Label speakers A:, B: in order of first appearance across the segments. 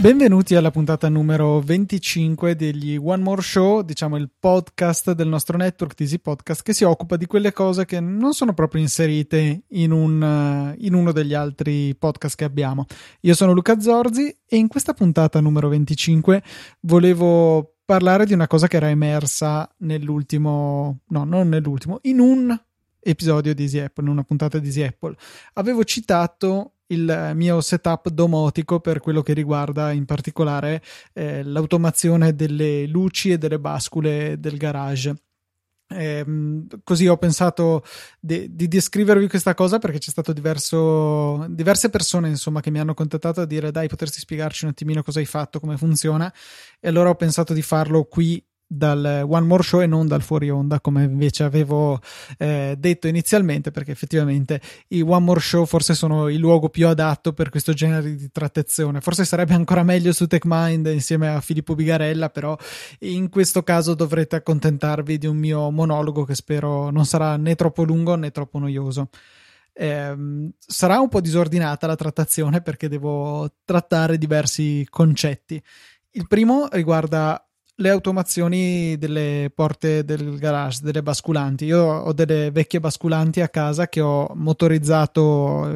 A: Benvenuti alla puntata numero 25 degli One More Show, diciamo il podcast del nostro network Easy Podcast che si occupa di quelle cose che non sono proprio inserite in, un, in uno degli altri podcast che abbiamo. Io sono Luca Zorzi e in questa puntata numero 25 volevo parlare di una cosa che era emersa nell'ultimo, no, non nell'ultimo, in un episodio di Easy Apple, in una puntata di Easy Apple. Avevo citato il mio setup domotico per quello che riguarda in particolare eh, l'automazione delle luci e delle bascule del garage. Eh, così ho pensato di, di, descrivervi questa cosa perché c'è stato diverso, diverse persone insomma che mi hanno contattato a dire dai potresti spiegarci un attimino cosa hai fatto come funziona e allora ho pensato di farlo qui dal One More Show e non dal fuori onda come invece avevo eh, detto inizialmente perché effettivamente i One More Show forse sono il luogo più adatto per questo genere di trattazione. Forse sarebbe ancora meglio su TechMind insieme a Filippo Bigarella però in questo caso dovrete accontentarvi di un mio monologo che spero non sarà né troppo lungo né troppo noioso. Eh, sarà un po' disordinata la trattazione perché devo trattare diversi concetti. Il primo riguarda le automazioni delle porte del garage, delle basculanti. Io ho delle vecchie basculanti a casa che ho motorizzato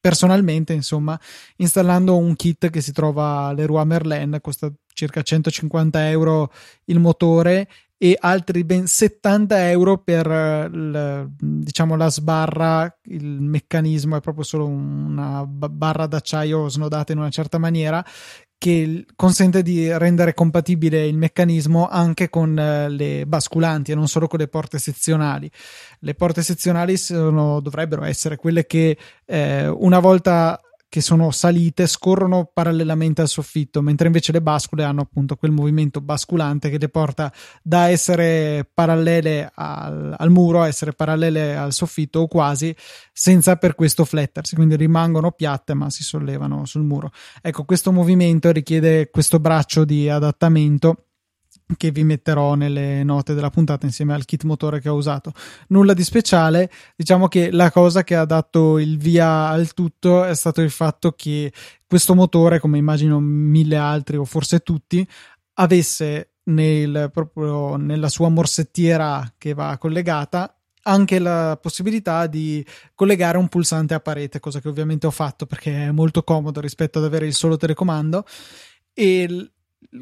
A: personalmente, insomma, installando un kit che si trova all'Eroy Merlin, costa circa 150 euro il motore e altri ben 70 euro per diciamo la sbarra il meccanismo è proprio solo una barra d'acciaio snodata in una certa maniera che consente di rendere compatibile il meccanismo anche con eh, le basculanti e non solo con le porte sezionali. Le porte sezionali sono, dovrebbero essere quelle che eh, una volta che sono salite scorrono parallelamente al soffitto, mentre invece le bascule hanno appunto quel movimento basculante che le porta da essere parallele al, al muro a essere parallele al soffitto o quasi, senza per questo flettersi, quindi rimangono piatte ma si sollevano sul muro. Ecco, questo movimento richiede questo braccio di adattamento che vi metterò nelle note della puntata insieme al kit motore che ho usato. Nulla di speciale, diciamo che la cosa che ha dato il via al tutto è stato il fatto che questo motore, come immagino mille altri o forse tutti, avesse nel, proprio nella sua morsettiera che va collegata anche la possibilità di collegare un pulsante a parete, cosa che ovviamente ho fatto perché è molto comodo rispetto ad avere il solo telecomando e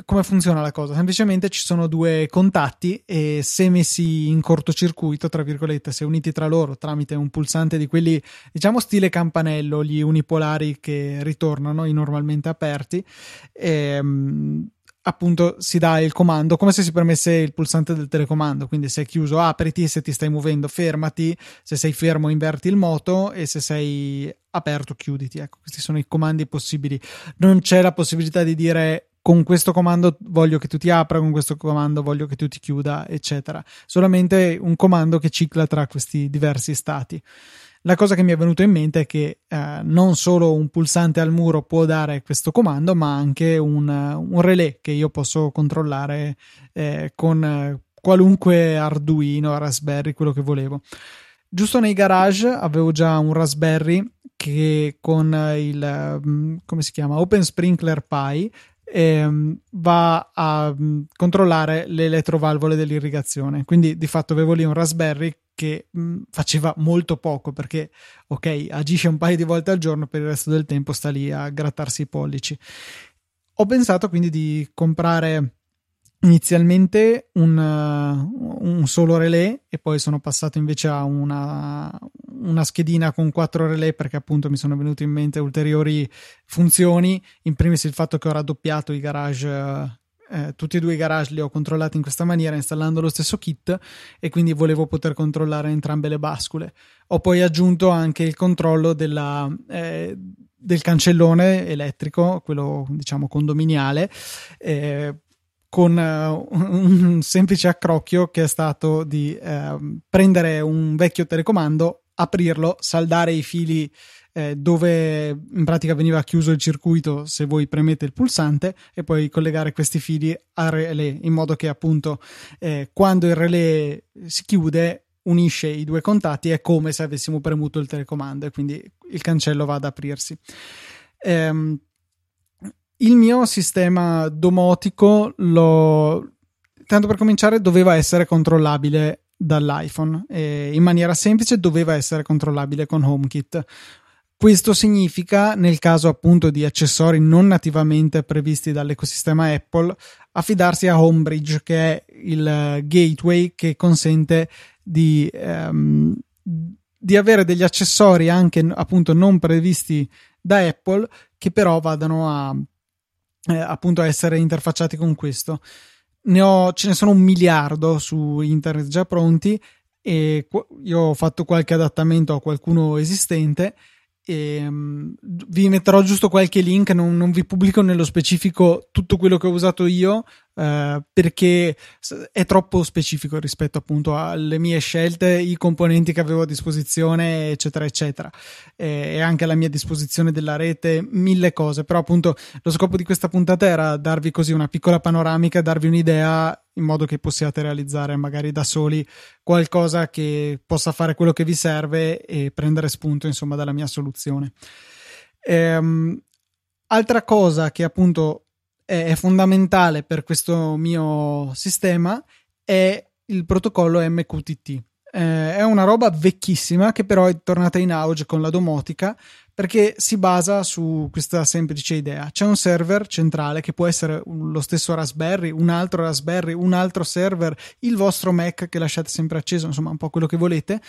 A: come funziona la cosa? Semplicemente ci sono due contatti e se messi in cortocircuito, tra virgolette, se uniti tra loro tramite un pulsante di quelli, diciamo stile campanello, gli unipolari che ritornano, i normalmente aperti, ehm, appunto si dà il comando come se si premesse il pulsante del telecomando quindi se è chiuso apriti se ti stai muovendo fermati se sei fermo inverti il moto e se sei aperto chiuditi ecco questi sono i comandi possibili non c'è la possibilità di dire con questo comando voglio che tu ti apra, con questo comando voglio che tu ti chiuda, eccetera. Solamente un comando che cicla tra questi diversi stati. La cosa che mi è venuta in mente è che eh, non solo un pulsante al muro può dare questo comando, ma anche un, un relay che io posso controllare eh, con eh, qualunque Arduino, Raspberry, quello che volevo. Giusto nei garage avevo già un Raspberry che con il mm, come si chiama Open Sprinkler Pi ehm, va a mh, mm, controllare le elettrovalvole dell'irrigazione. Quindi di fatto avevo lì un Raspberry che mh, mm, faceva molto poco perché, ok, agisce un paio di volte al giorno, per il resto del tempo sta lì a grattarsi i pollici. Ho pensato quindi di comprare inizialmente un, uh, un, solo relay e poi sono passato invece a una, una, schedina con quattro relay perché appunto mi sono venute in mente ulteriori funzioni. In primis il fatto che ho raddoppiato i garage eh, tutti e due i garage li ho controllati in questa maniera installando lo stesso kit e quindi volevo poter controllare entrambe le bascule. Ho poi aggiunto anche il controllo della, eh, del cancellone elettrico quello diciamo condominiale eh, con uh, un semplice accrocchio che è stato di uh, prendere un vecchio telecomando, aprirlo, saldare i fili eh, dove in pratica veniva chiuso il circuito se voi premete il pulsante e poi collegare questi fili al relay in modo che appunto eh, quando il relay si chiude unisce i due contatti è come se avessimo premuto il telecomando e quindi il cancello va ad aprirsi. Ehm, il mio sistema domotico lo tanto per cominciare doveva essere controllabile dall'iPhone e in maniera semplice doveva essere controllabile con HomeKit. Questo significa, nel caso appunto di accessori non nativamente previsti dall'ecosistema Apple, affidarsi a Homebridge, che è il gateway che consente di, um, di avere degli accessori anche appunto non previsti da Apple che però vadano a eh, appunto essere interfacciati con questo. Ne ho, ce ne sono un miliardo su internet già pronti e io ho fatto qualche adattamento a qualcuno esistente e, um, vi metterò giusto qualche link, non, non, vi pubblico nello specifico tutto quello che ho usato io uh, perché è troppo specifico rispetto appunto alle mie scelte, i componenti che avevo a disposizione, eccetera, eccetera, e, e anche alla mia disposizione della rete, mille cose. Però appunto lo scopo di questa puntata era darvi così una piccola panoramica, darvi un'idea in modo che possiate realizzare magari da soli qualcosa che possa fare quello che vi serve e prendere spunto insomma dalla mia soluzione. Ehm, altra cosa che appunto è, fondamentale per questo mio sistema è il protocollo MQTT. Eh, è una roba vecchissima che però è tornata in auge con la domotica perché si basa su questa semplice idea. C'è un server centrale che può essere lo stesso Raspberry, un altro Raspberry, un altro server, il vostro Mac che lasciate sempre acceso, insomma un po' quello che volete,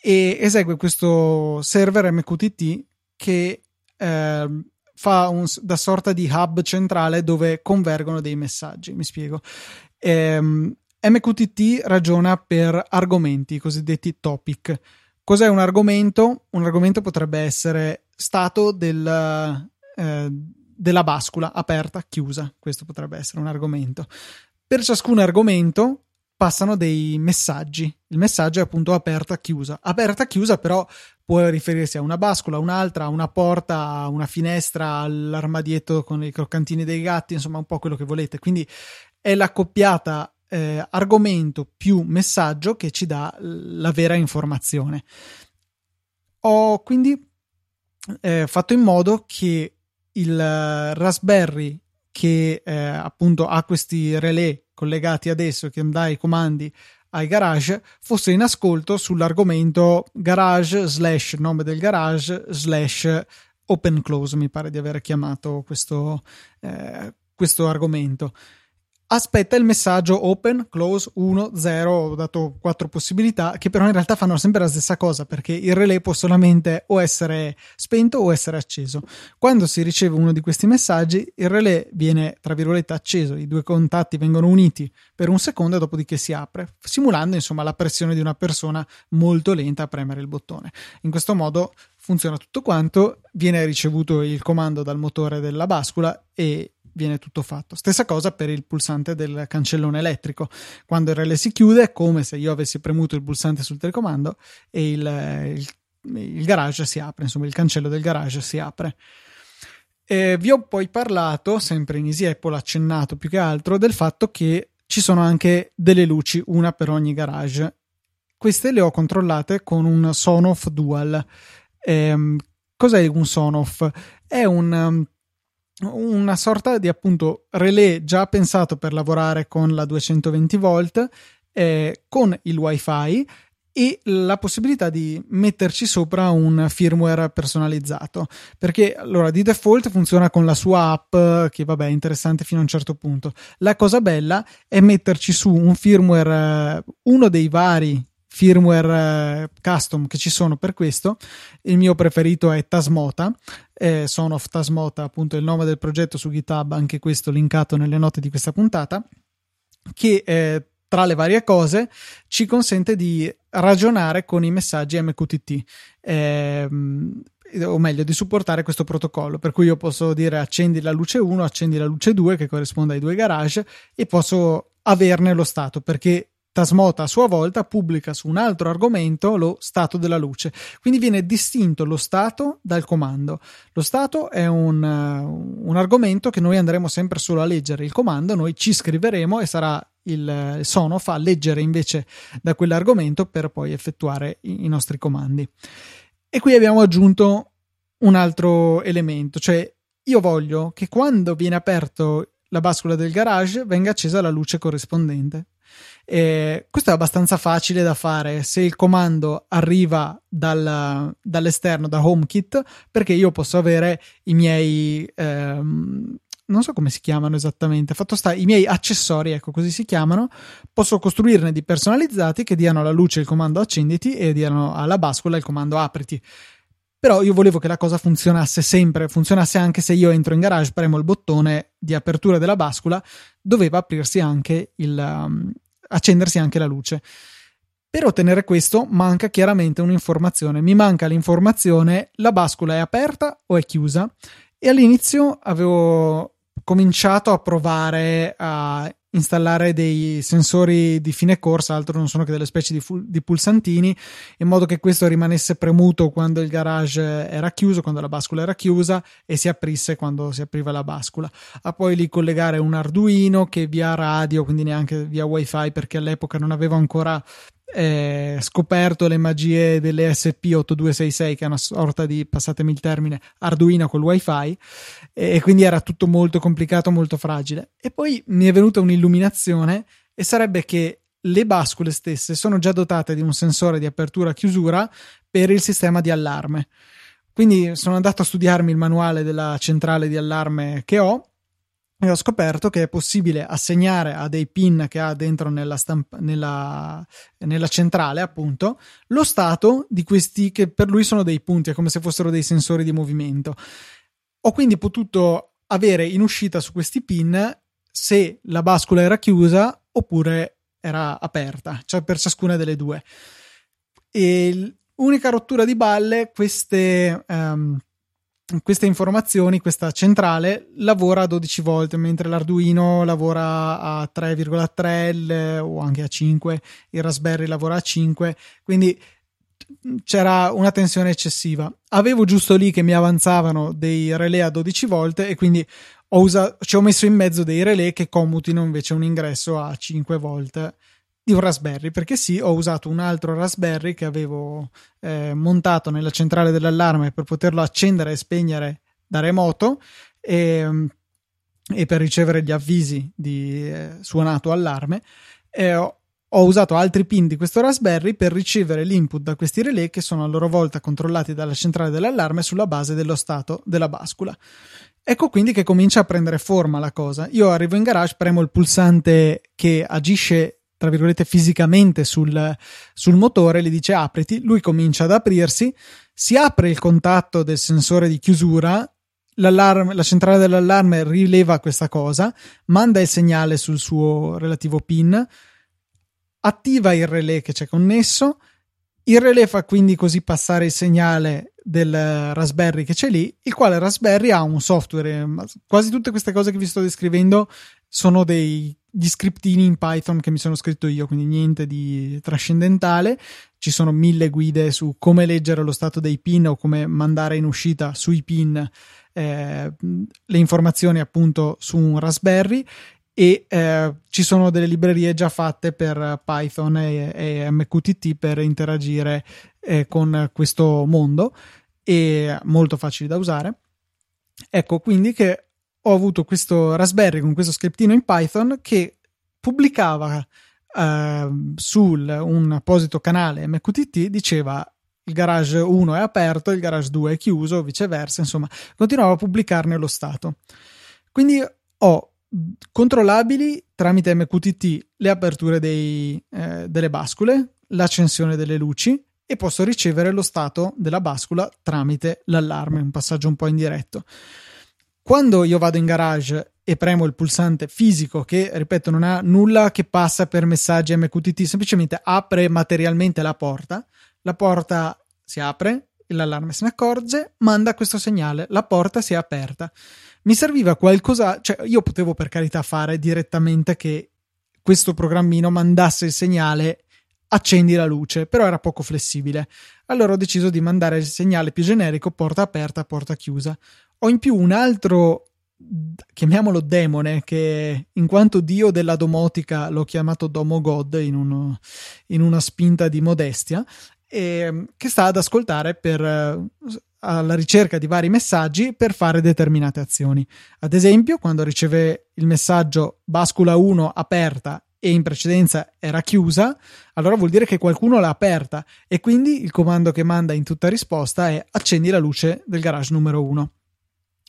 A: e esegue questo server MQTT che eh, fa un, da sorta di hub centrale dove convergono dei messaggi. Mi spiego. Ehm, MQTT ragiona per argomenti, cosiddetti topic. Cos'è un argomento? Un argomento potrebbe essere stato del, eh, della bascula aperta, chiusa. Questo potrebbe essere un argomento. Per ciascun argomento passano dei messaggi. Il messaggio è appunto aperta, chiusa. Aperta, chiusa, però può riferirsi a una bascula, a un'altra, a una porta, a una finestra, all'armadietto con i croccantini dei gatti, insomma, un po' quello che volete. Quindi è l'accoppiata eh, argomento più messaggio che ci dà la vera informazione. Ho quindi eh, fatto in modo che il Raspberry che eh, appunto ha questi relay collegati adesso che dà i comandi ai garage fosse in ascolto sull'argomento garage slash nome del garage slash open close mi pare di aver chiamato questo, eh, questo argomento aspetta il messaggio open, close, 1, 0, ho dato quattro possibilità che però in realtà fanno sempre la stessa cosa perché il relay può solamente o essere spento o essere acceso. Quando si riceve uno di questi messaggi il relay viene tra virgolette acceso, i due contatti vengono uniti per un secondo e dopodiché si apre, simulando insomma la pressione di una persona molto lenta a premere il bottone. In questo modo funziona tutto quanto, viene ricevuto il comando dal motore della bascula e viene tutto fatto. Stessa cosa per il pulsante del cancellone elettrico. Quando il relè si chiude è come se io avessi premuto il pulsante sul telecomando e il, il, il garage si apre, insomma il cancello del garage si apre. E vi ho poi parlato, sempre in Easy Apple, accennato più che altro, del fatto che ci sono anche delle luci, una per ogni garage. Queste le ho controllate con un Sonoff Dual. Ehm, cos'è un Sonoff? È un una sorta di appunto relè già pensato per lavorare con la 220 volt eh, con il wifi e la possibilità di metterci sopra un firmware personalizzato perché allora di default funziona con la sua app che vabbè è interessante fino a un certo punto la cosa bella è metterci su un firmware uno dei vari firmware eh, custom che ci sono per questo. Il mio preferito è Tasmota, eh, Son of Tasmota, appunto il nome del progetto su GitHub, anche questo linkato nelle note di questa puntata, che eh, tra le varie cose ci consente di ragionare con i messaggi MQTT. Eh, o meglio di supportare questo protocollo per cui io posso dire accendi la luce 1 accendi la luce 2 che corrisponde ai due garage e posso averne lo stato perché Tasmota a sua volta pubblica su un altro argomento lo stato della luce. Quindi viene distinto lo stato dal comando. Lo stato è un, uh, un argomento che noi andremo sempre solo a leggere. Il comando noi ci scriveremo e sarà il Sonoff a leggere invece da quell'argomento per poi effettuare i, i nostri comandi. E qui abbiamo aggiunto un altro elemento, cioè io voglio che quando viene aperto la bascula del garage venga accesa la luce corrispondente. E questo è abbastanza facile da fare se il comando arriva dal, dall'esterno, da HomeKit, perché io posso avere i miei. Ehm, non so come si chiamano esattamente, fatto sta i miei accessori, ecco così si chiamano, posso costruirne di personalizzati che diano alla luce il comando accenditi e diano alla bascula il comando apriti. Però io volevo che la cosa funzionasse sempre, funzionasse anche se io entro in garage, premo il bottone di apertura della bascula, doveva aprirsi anche il, um, accendersi anche la luce. Per ottenere questo manca chiaramente un'informazione. Mi manca l'informazione la bascula è aperta o è chiusa. E all'inizio avevo cominciato a provare a installare dei sensori di fine corsa, altro non sono che delle specie di, fu- di, pulsantini, in modo che questo rimanesse premuto quando il garage era chiuso, quando la bascula era chiusa e si aprisse quando si apriva la bascula. A poi lì collegare un Arduino che via radio, quindi neanche via wifi, perché all'epoca non avevo ancora eh, scoperto le magie delle SP8266 che è una sorta di, passatemi il termine, Arduino col wifi e quindi era tutto molto complicato, molto fragile. E poi mi è venuta un'illuminazione e sarebbe che le bascule stesse sono già dotate di un sensore di apertura chiusura per il sistema di allarme. Quindi sono andato a studiarmi il manuale della centrale di allarme che ho e ho scoperto che è possibile assegnare a dei pin che ha dentro nella, stampa, nella, nella, centrale, appunto, lo stato di questi che per lui sono dei punti, è come se fossero dei sensori di movimento. Ho quindi potuto avere in uscita su questi pin se la bascula era chiusa oppure era aperta, cioè per ciascuna delle due. E l'unica rottura di balle, queste. Um, queste informazioni, questa centrale lavora a 12 volt, mentre l'Arduino lavora a 3,3 o anche a 5, il Raspberry lavora a 5, quindi c'era una tensione eccessiva. Avevo giusto lì che mi avanzavano dei relay a 12 volt e quindi ho usato, ci ho messo in mezzo dei relay che commutino invece un ingresso a 5 volt di un Raspberry, perché sì, ho usato un altro Raspberry che avevo eh, montato nella centrale dell'allarme per poterlo accendere e spegnere da remoto e, e per ricevere gli avvisi di eh, suonato allarme. E ho, ho usato altri pin di questo Raspberry per ricevere l'input da questi relay che sono a loro volta controllati dalla centrale dell'allarme sulla base dello stato della bascula. Ecco quindi che comincia a prendere forma la cosa. Io arrivo in garage, premo il pulsante che agisce tra virgolette fisicamente sul, sul motore, gli dice apriti, lui comincia ad aprirsi, si apre il contatto del sensore di chiusura, la centrale dell'allarme rileva questa cosa, manda il segnale sul suo relativo pin, attiva il relay che c'è connesso, il relay fa quindi così passare il segnale del Raspberry che c'è lì, il quale Raspberry ha un software. Quasi tutte queste cose che vi sto descrivendo sono dei gli scriptini in Python che mi sono scritto io, quindi niente di trascendentale. Ci sono mille guide su come leggere lo stato dei pin o come mandare in uscita sui pin eh, le informazioni appunto su un Raspberry e eh, ci sono delle librerie già fatte per Python e, e MQTT per interagire eh, con questo mondo e molto facili da usare. Ecco quindi che ho avuto questo Raspberry con questo scriptino in Python che pubblicava eh, su un apposito canale MQTT, diceva il garage 1 è aperto, il garage 2 è chiuso, viceversa, insomma, continuava a pubblicarne lo stato. Quindi ho controllabili tramite MQTT le aperture dei, eh, delle bascule, l'accensione delle luci e posso ricevere lo stato della bascula tramite l'allarme, un passaggio un po' indiretto. Quando io vado in garage e premo il pulsante fisico che, ripeto, non ha nulla che passa per messaggi MQTT, semplicemente apre materialmente la porta, la porta si apre, l'allarme se ne accorge, manda questo segnale, la porta si è aperta. Mi serviva qualcosa, cioè io potevo per carità fare direttamente che questo programmino mandasse il segnale accendi la luce, però era poco flessibile. Allora ho deciso di mandare il segnale più generico porta aperta, porta chiusa. Ho in più un altro, chiamiamolo demone, che in quanto dio della domotica l'ho chiamato Domo God in, uno, in una spinta di modestia, e, che sta ad ascoltare per alla ricerca di vari messaggi per fare determinate azioni. Ad esempio, quando riceve il messaggio bascula 1 aperta e in precedenza era chiusa, allora vuol dire che qualcuno l'ha aperta e quindi il comando che manda in tutta risposta è accendi la luce del garage numero 1.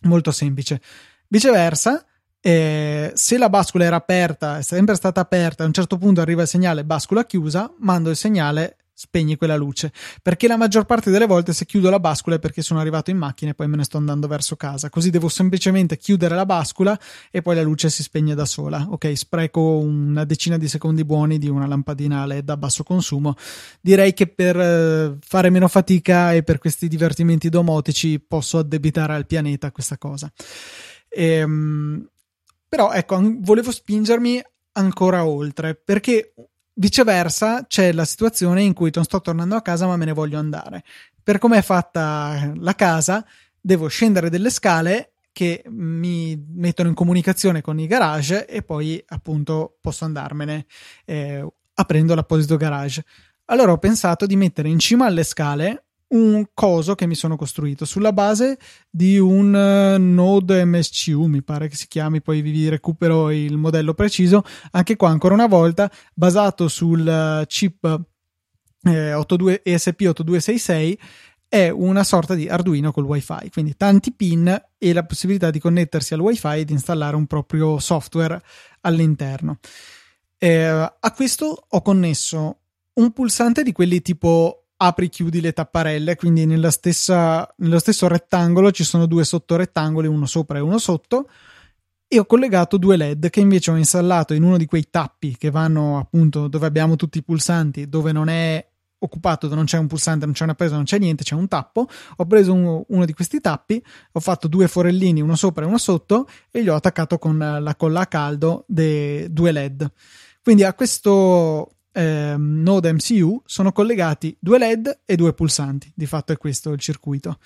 A: Molto semplice. Viceversa, eh, se la bascula era aperta, è sempre stata aperta, a un certo punto arriva il segnale bascula chiusa, mando il segnale spegni quella luce. Perché la maggior parte delle volte se chiudo la bascula è perché sono arrivato in macchina e poi me ne sto andando verso casa. Così devo semplicemente chiudere la bascula e poi la luce si spegne da sola. Ok, spreco una decina di secondi buoni di una lampadina LED a basso consumo. Direi che per eh, fare meno fatica e per questi divertimenti domotici posso addebitare al pianeta questa cosa. Ehm, però ecco, volevo spingermi ancora oltre perché Viceversa, c'è la situazione in cui non sto tornando a casa, ma me ne voglio andare. Per come è fatta la casa, devo scendere delle scale che mi mettono in comunicazione con i garage e poi appunto posso andarmene eh, aprendo l'apposito garage. Allora ho pensato di mettere in cima alle scale un coso che mi sono costruito sulla base di un uh, Node MSCU, mi pare che si chiami, poi vi recupero il modello preciso, anche qua ancora una volta basato sul uh, chip eh, 82, ESP8266 è una sorta di Arduino col wifi, quindi tanti pin e la possibilità di connettersi al wifi e di installare un proprio software all'interno. Eh, a questo ho connesso un pulsante di quelli tipo apri chiudi le tapparelle, quindi nella stessa, nello stesso rettangolo ci sono due sottorettangoli, uno sopra e uno sotto, e ho collegato due LED che invece ho installato in uno di quei tappi che vanno appunto dove abbiamo tutti i pulsanti, dove non è occupato, dove non c'è un pulsante, non c'è una presa, non c'è niente, c'è un tappo. Ho preso uno, uno di questi tappi, ho fatto due forellini, uno sopra e uno sotto, e li ho attaccato con la colla a caldo dei due LED. Quindi a questo eh, Node MCU sono collegati due LED e due pulsanti. Di fatto è questo il circuito.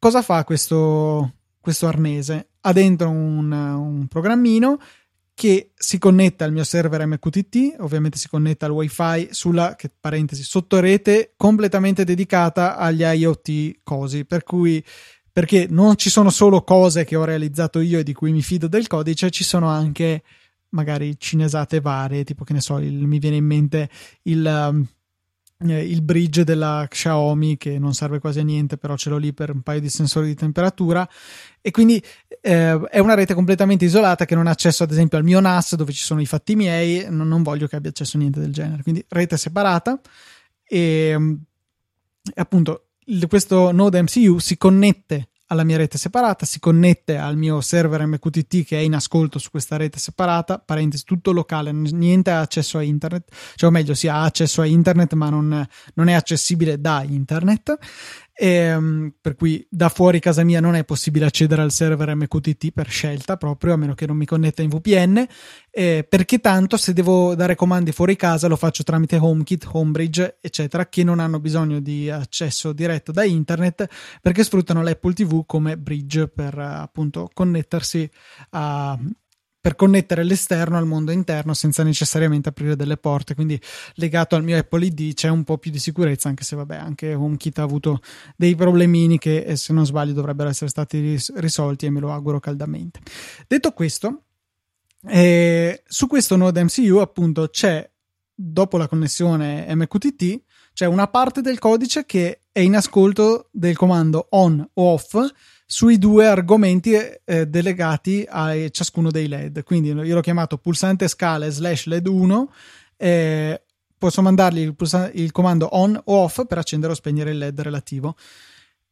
A: Cosa fa questo, questo arnese? Ha dentro un, un programmino che si connetta al mio server MQTT, ovviamente si connetta al wifi sulla che, parentesi, sottorete completamente dedicata agli IoT cosi, per cui perché non ci sono solo cose che ho realizzato io e di cui mi fido del codice, ci sono anche magari cinesate varie, tipo che ne so, il, mi viene in mente il, um, eh, il bridge della Xiaomi che non serve quasi a niente, però ce l'ho lì per un paio di sensori di temperatura. E quindi eh, è una rete completamente isolata che non ha accesso ad esempio al mio NAS dove ci sono i fatti miei, non, non voglio che abbia accesso a niente del genere, quindi rete separata. E um, appunto questo node MCU si connette alla mia rete separata, si connette al mio server MQTT che è in ascolto su questa rete separata, parentesi, tutto locale, niente accesso a internet, cioè o meglio si ha accesso a internet ma non, non è accessibile da internet ehm, per cui da fuori casa mia non è possibile accedere al server MQTT per scelta proprio, a meno che non mi connetta in VPN, eh, perché tanto se devo dare comandi fuori casa lo faccio tramite HomeKit, Homebridge, eccetera, che non hanno bisogno di accesso diretto da internet perché sfruttano l'Apple TV come bridge per appunto connettersi a, per connettere l'esterno al mondo interno senza necessariamente aprire delle porte. Quindi legato al mio Apple ID c'è un po' più di sicurezza, anche se vabbè, anche HomeKit ha avuto dei problemini che eh, se non sbaglio dovrebbero essere stati risolti e me lo auguro caldamente. Detto questo, eh, su questo Node MCU appunto c'è dopo la connessione MQTT c'è una parte del codice che è in ascolto del comando on o off sui due argomenti eh, delegati a ciascuno dei LED. Quindi io l'ho chiamato pulsante scale slash LED 1. Eh, posso mandargli il, pulsante, il comando on o off per accendere o spegnere il LED relativo.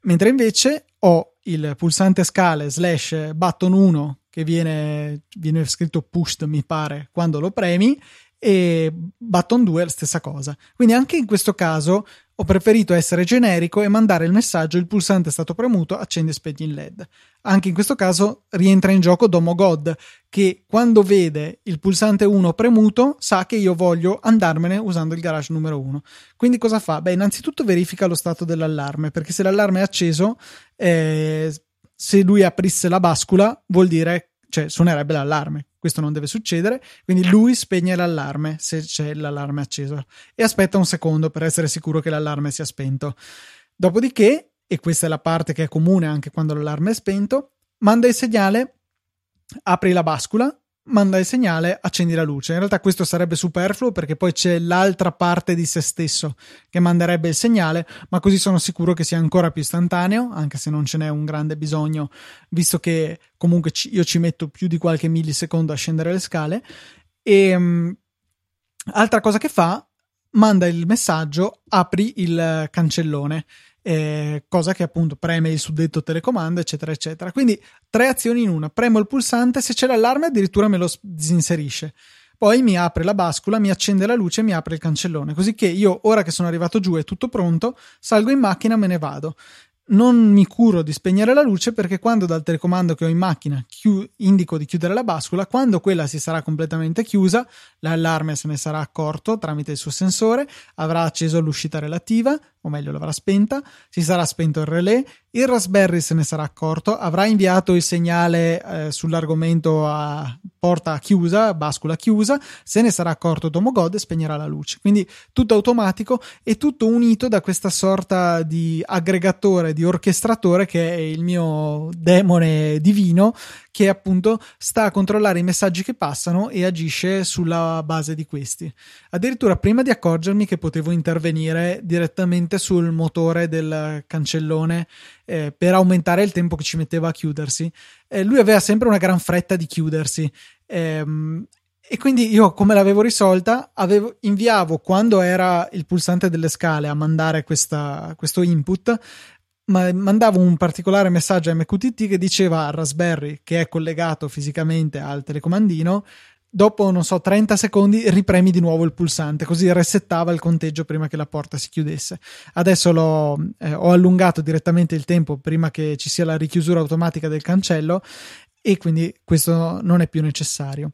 A: Mentre invece ho il pulsante scale slash button 1 che viene, viene scritto pushed, mi pare, quando lo premi, e button 2 è la stessa cosa. Quindi anche in questo caso ho preferito essere generico e mandare il messaggio il pulsante è stato premuto, accendi e spegni il LED. Anche in questo caso rientra in gioco Domo God, che quando vede il pulsante 1 premuto sa che io voglio andarmene usando il garage numero 1. Quindi cosa fa? Beh, innanzitutto verifica lo stato dell'allarme, perché se l'allarme è acceso, eh, se lui aprisse la bascula vuol dire, cioè suonerebbe l'allarme questo non deve succedere, quindi lui spegne l'allarme se c'è l'allarme acceso e aspetta un secondo per essere sicuro che l'allarme sia spento. Dopodiché e questa è la parte che è comune anche quando l'allarme è spento, manda il segnale, apri la bascula, manda il segnale, accendi la luce. In realtà questo sarebbe superfluo perché poi c'è l'altra parte di se stesso che manderebbe il segnale, ma così sono sicuro che sia ancora più istantaneo, anche se non ce n'è un grande bisogno, visto che comunque io ci metto più di qualche millisecondo a scendere le scale. E um, altra cosa che fa, manda il messaggio, apri il cancellone eh, cosa che appunto preme il suddetto telecomando, eccetera, eccetera. Quindi tre azioni in una: premo il pulsante, se c'è l'allarme addirittura me lo disinserisce. Poi mi apre la bascula, mi accende la luce e mi apre il cancellone. Così che io, ora che sono arrivato giù e tutto pronto, salgo in macchina e me ne vado non mi curo di spegnere la luce perché quando dal telecomando che ho in macchina chi- indico di chiudere la bascula, quando quella si sarà completamente chiusa, l'allarme se ne sarà accorto tramite il suo sensore, avrà acceso l'uscita relativa, o meglio l'avrà spenta, si sarà spento il relè, il Raspberry se ne sarà accorto, avrà inviato il segnale eh, sull'argomento a porta chiusa, bascula chiusa, se ne sarà accorto Domogod e spegnerà la luce. Quindi tutto automatico e tutto unito da questa sorta di aggregatore, di orchestratore che è il mio demone divino che appunto sta a controllare i messaggi che passano e agisce sulla base di questi. Addirittura prima di accorgermi che potevo intervenire direttamente sul motore del cancellone eh, per aumentare il tempo che ci metteva a chiudersi, eh, lui aveva sempre una gran fretta di chiudersi. Ehm, e quindi io come l'avevo risolta? Avevo, inviavo quando era il pulsante delle scale a mandare questa, questo input, ma mandavo un particolare messaggio MQTT che diceva al Raspberry che è collegato fisicamente al telecomandino dopo non so 30 secondi ripremi di nuovo il pulsante così resettava il conteggio prima che la porta si chiudesse adesso l'ho, eh, ho allungato direttamente il tempo prima che ci sia la richiusura automatica del cancello e quindi questo non è più necessario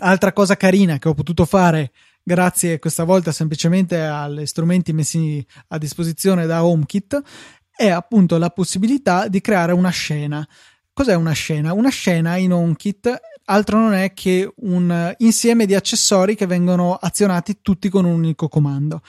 A: altra cosa carina che ho potuto fare grazie questa volta semplicemente agli strumenti messi a disposizione da HomeKit è appunto la possibilità di creare una scena. Cos'è una scena? Una scena in HomeKit altro non è che un insieme di accessori che vengono azionati tutti con un unico comando.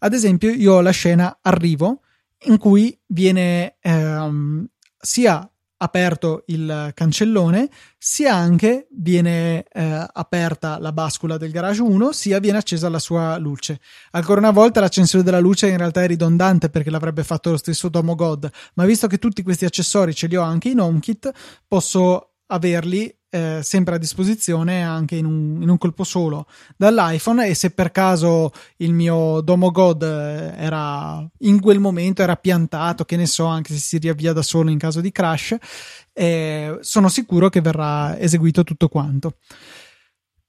A: Ad esempio, io ho la scena arrivo in cui viene ehm, sia aperto il cancellone, sia anche viene eh, aperta la bascula del garage 1, sia viene accesa la sua luce. Ancora una volta l'accensione della luce in realtà è ridondante perché l'avrebbe fatto lo stesso Domo God, ma visto che tutti questi accessori ce li ho anche in HomeKit, posso averli eh, sempre a disposizione anche in un, in un, colpo solo dall'iPhone e se per caso il mio Domo God eh, era in quel momento era piantato che ne so anche se si riavvia da solo in caso di crash eh, sono sicuro che verrà eseguito tutto quanto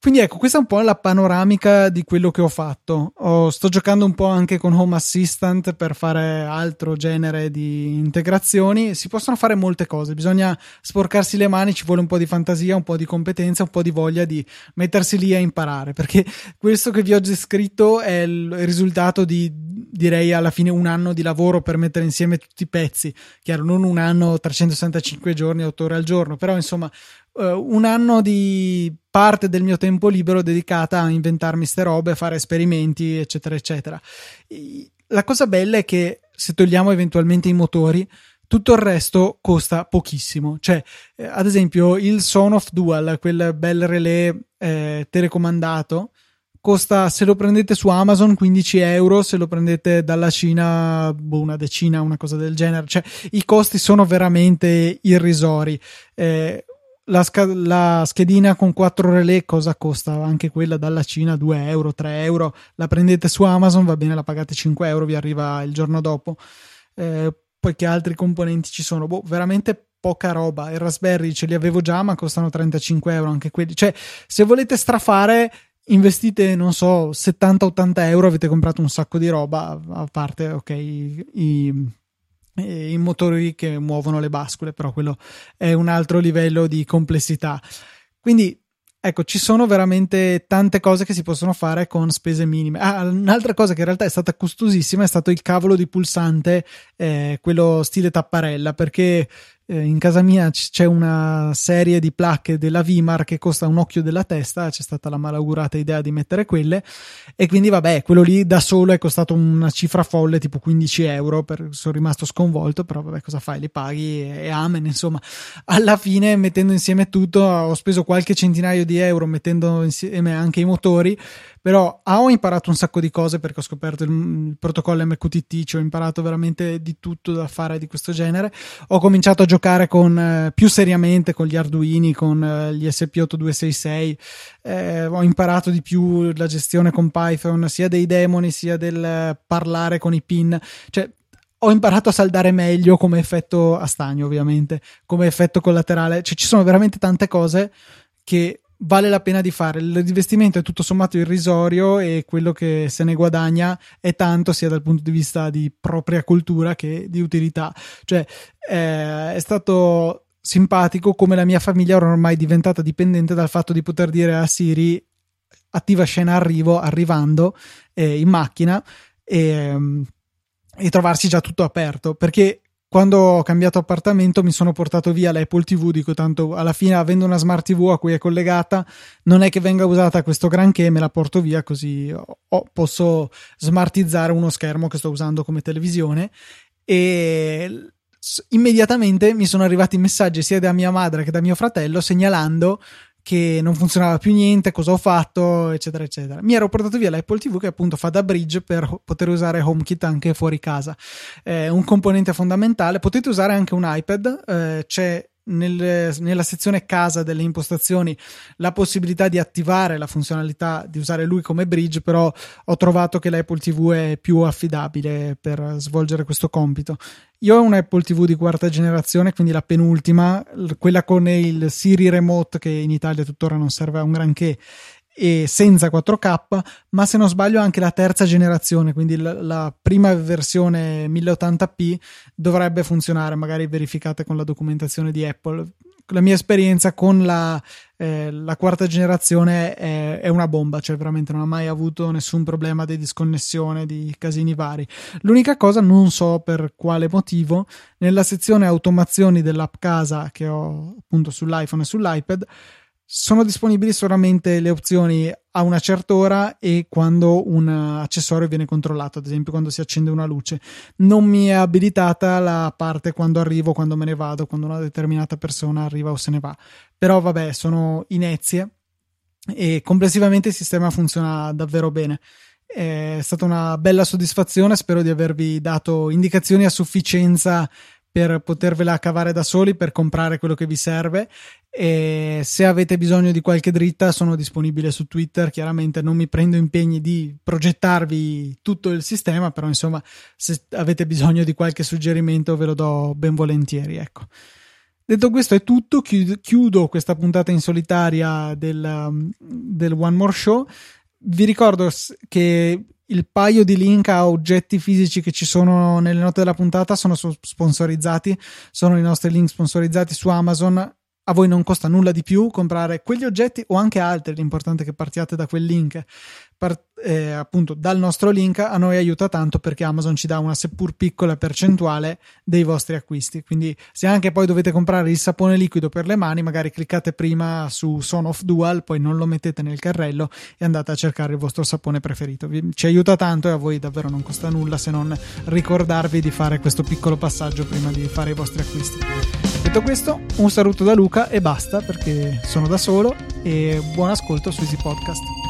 A: quindi ecco, questa è un po' la panoramica di quello che ho fatto. Oh, sto giocando un po' anche con Home Assistant per fare altro genere di integrazioni. Si possono fare molte cose, bisogna sporcarsi le mani, ci vuole un po' di fantasia, un po' di competenza, un po' di voglia di mettersi lì a imparare, perché questo che vi ho descritto è il risultato di, direi, alla fine un anno di lavoro per mettere insieme tutti i pezzi. Chiaro, non un anno, 365 giorni, 8 ore al giorno, però insomma uh, un anno di parte del mio tempo libero dedicata a inventarmi ste robe, fare esperimenti, eccetera, eccetera. La cosa bella è che se togliamo eventualmente i motori, tutto il resto costa pochissimo. Cioè, eh, ad esempio, il Sonoff Dual, quel bel relè eh, telecomandato, costa se lo prendete su Amazon 15 euro, se lo prendete dalla Cina boh, una decina, una cosa del genere. Cioè, i costi sono veramente irrisori. Eh, la, sca- la, schedina con 4 relè cosa costa? Anche quella dalla Cina 2 euro, 3 euro. La prendete su Amazon, va bene, la pagate 5 euro, vi arriva il giorno dopo. Eh, poi che altri componenti ci sono? Boh, veramente poca roba. I Raspberry ce li avevo già, ma costano 35 euro anche quelli. Cioè, se volete strafare, investite, non so, 70-80 euro, avete comprato un sacco di roba, a parte, ok, i motori che muovono le bascule, però quello è un altro livello di complessità. Quindi ecco, ci sono veramente tante cose che si possono fare con spese minime. Ah, un'altra cosa che in realtà è stata costosissima è stato il cavolo di pulsante, eh, quello stile tapparella, perché eh, in casa mia c- c'è una serie di placche della Vimar che costa un occhio della testa, c'è stata la malaugurata idea di mettere quelle e quindi vabbè, quello lì da solo è costato una cifra folle, tipo 15 euro, per, sono rimasto sconvolto, però vabbè cosa fai, li paghi e, e amen, insomma, alla fine mettendo insieme tutto ho speso qualche centinaio di euro mettendo insieme anche i motori però ah, ho imparato un sacco di cose perché ho scoperto il, il protocollo MQTT, ci ho imparato veramente di tutto da fare di questo genere. Ho cominciato a giocare con, eh, più seriamente con gli Arduini, con eh, gli SP8266, eh, ho imparato di più la gestione con Python, sia dei demoni sia del parlare con i pin, cioè ho imparato a saldare meglio come effetto a stagno, ovviamente, come effetto collaterale. Cioè, ci sono veramente tante cose che vale la pena di fare. Il rivestimento è tutto sommato irrisorio e quello che se ne guadagna è tanto sia dal punto di vista di propria cultura che di utilità. Cioè, eh, è stato simpatico come la mia famiglia era ormai diventata dipendente dal fatto di poter dire a Siri attiva scena arrivo arrivando eh, in macchina e, ehm, e trovarsi già tutto aperto perché quando ho cambiato appartamento mi sono portato via l'Apple TV, dico tanto alla fine avendo una smart TV a cui è collegata non è che venga usata questo granché, me la porto via così ho, posso smartizzare uno schermo che sto usando come televisione. E immediatamente mi sono arrivati messaggi sia da mia madre che da mio fratello segnalando che non funzionava più niente, cosa ho fatto, eccetera, eccetera. Mi ero portato via l'Apple TV che appunto fa da bridge per poter usare HomeKit anche fuori casa. È un componente fondamentale. Potete usare anche un iPad, eh, c'è nel, nella sezione casa delle impostazioni la possibilità di attivare la funzionalità di usare lui come bridge, però ho trovato che l'Apple TV è più affidabile per svolgere questo compito. Io ho un Apple TV di quarta generazione, quindi la penultima, quella con il Siri Remote che in Italia tuttora non serve a un granché e senza 4K, ma se non sbaglio anche la terza generazione, quindi la, la, prima versione 1080p dovrebbe funzionare, magari verificate con la documentazione di Apple. La mia esperienza con la, eh, la quarta generazione è, è, una bomba, cioè veramente non ha mai avuto nessun problema di disconnessione, di casini vari. L'unica cosa, non so per quale motivo, nella sezione automazioni dell'app casa che ho appunto sull'iPhone e sull'iPad, sono disponibili solamente le opzioni a una certa ora e quando un accessorio viene controllato, ad esempio quando si accende una luce. Non mi è abilitata la parte quando arrivo, quando me ne vado, quando una determinata persona arriva o se ne va. Però vabbè, sono inezie e complessivamente il sistema funziona davvero bene. È stata una bella soddisfazione, spero di avervi dato indicazioni a sufficienza per potervela cavare da soli per comprare quello che vi serve. E se avete bisogno di qualche dritta sono disponibile su Twitter. Chiaramente non mi prendo impegni di progettarvi tutto il sistema però insomma se avete bisogno di qualche suggerimento ve lo do ben volentieri ecco. Detto questo è tutto, chiudo questa puntata in solitaria del, del One More Show. Vi ricordo che il paio di link a oggetti fisici che ci sono nelle note della puntata sono sponsorizzati, sono i nostri link sponsorizzati su Amazon. A voi non costa nulla di più comprare quegli oggetti o anche altri, l'importante è che partiate da quel link part- eh, appunto dal nostro link a noi aiuta tanto perché Amazon ci dà una seppur piccola percentuale dei vostri acquisti. Quindi se anche poi dovete comprare il sapone liquido per le mani magari cliccate prima su Son of Dual poi non lo mettete nel carrello e andate a cercare il vostro sapone preferito. Ci aiuta tanto e a voi davvero non costa nulla se non ricordarvi di fare questo piccolo passaggio prima di fare i vostri acquisti. Detto questo un saluto da Luca e basta perché sono da solo e buon ascolto su Easy Podcast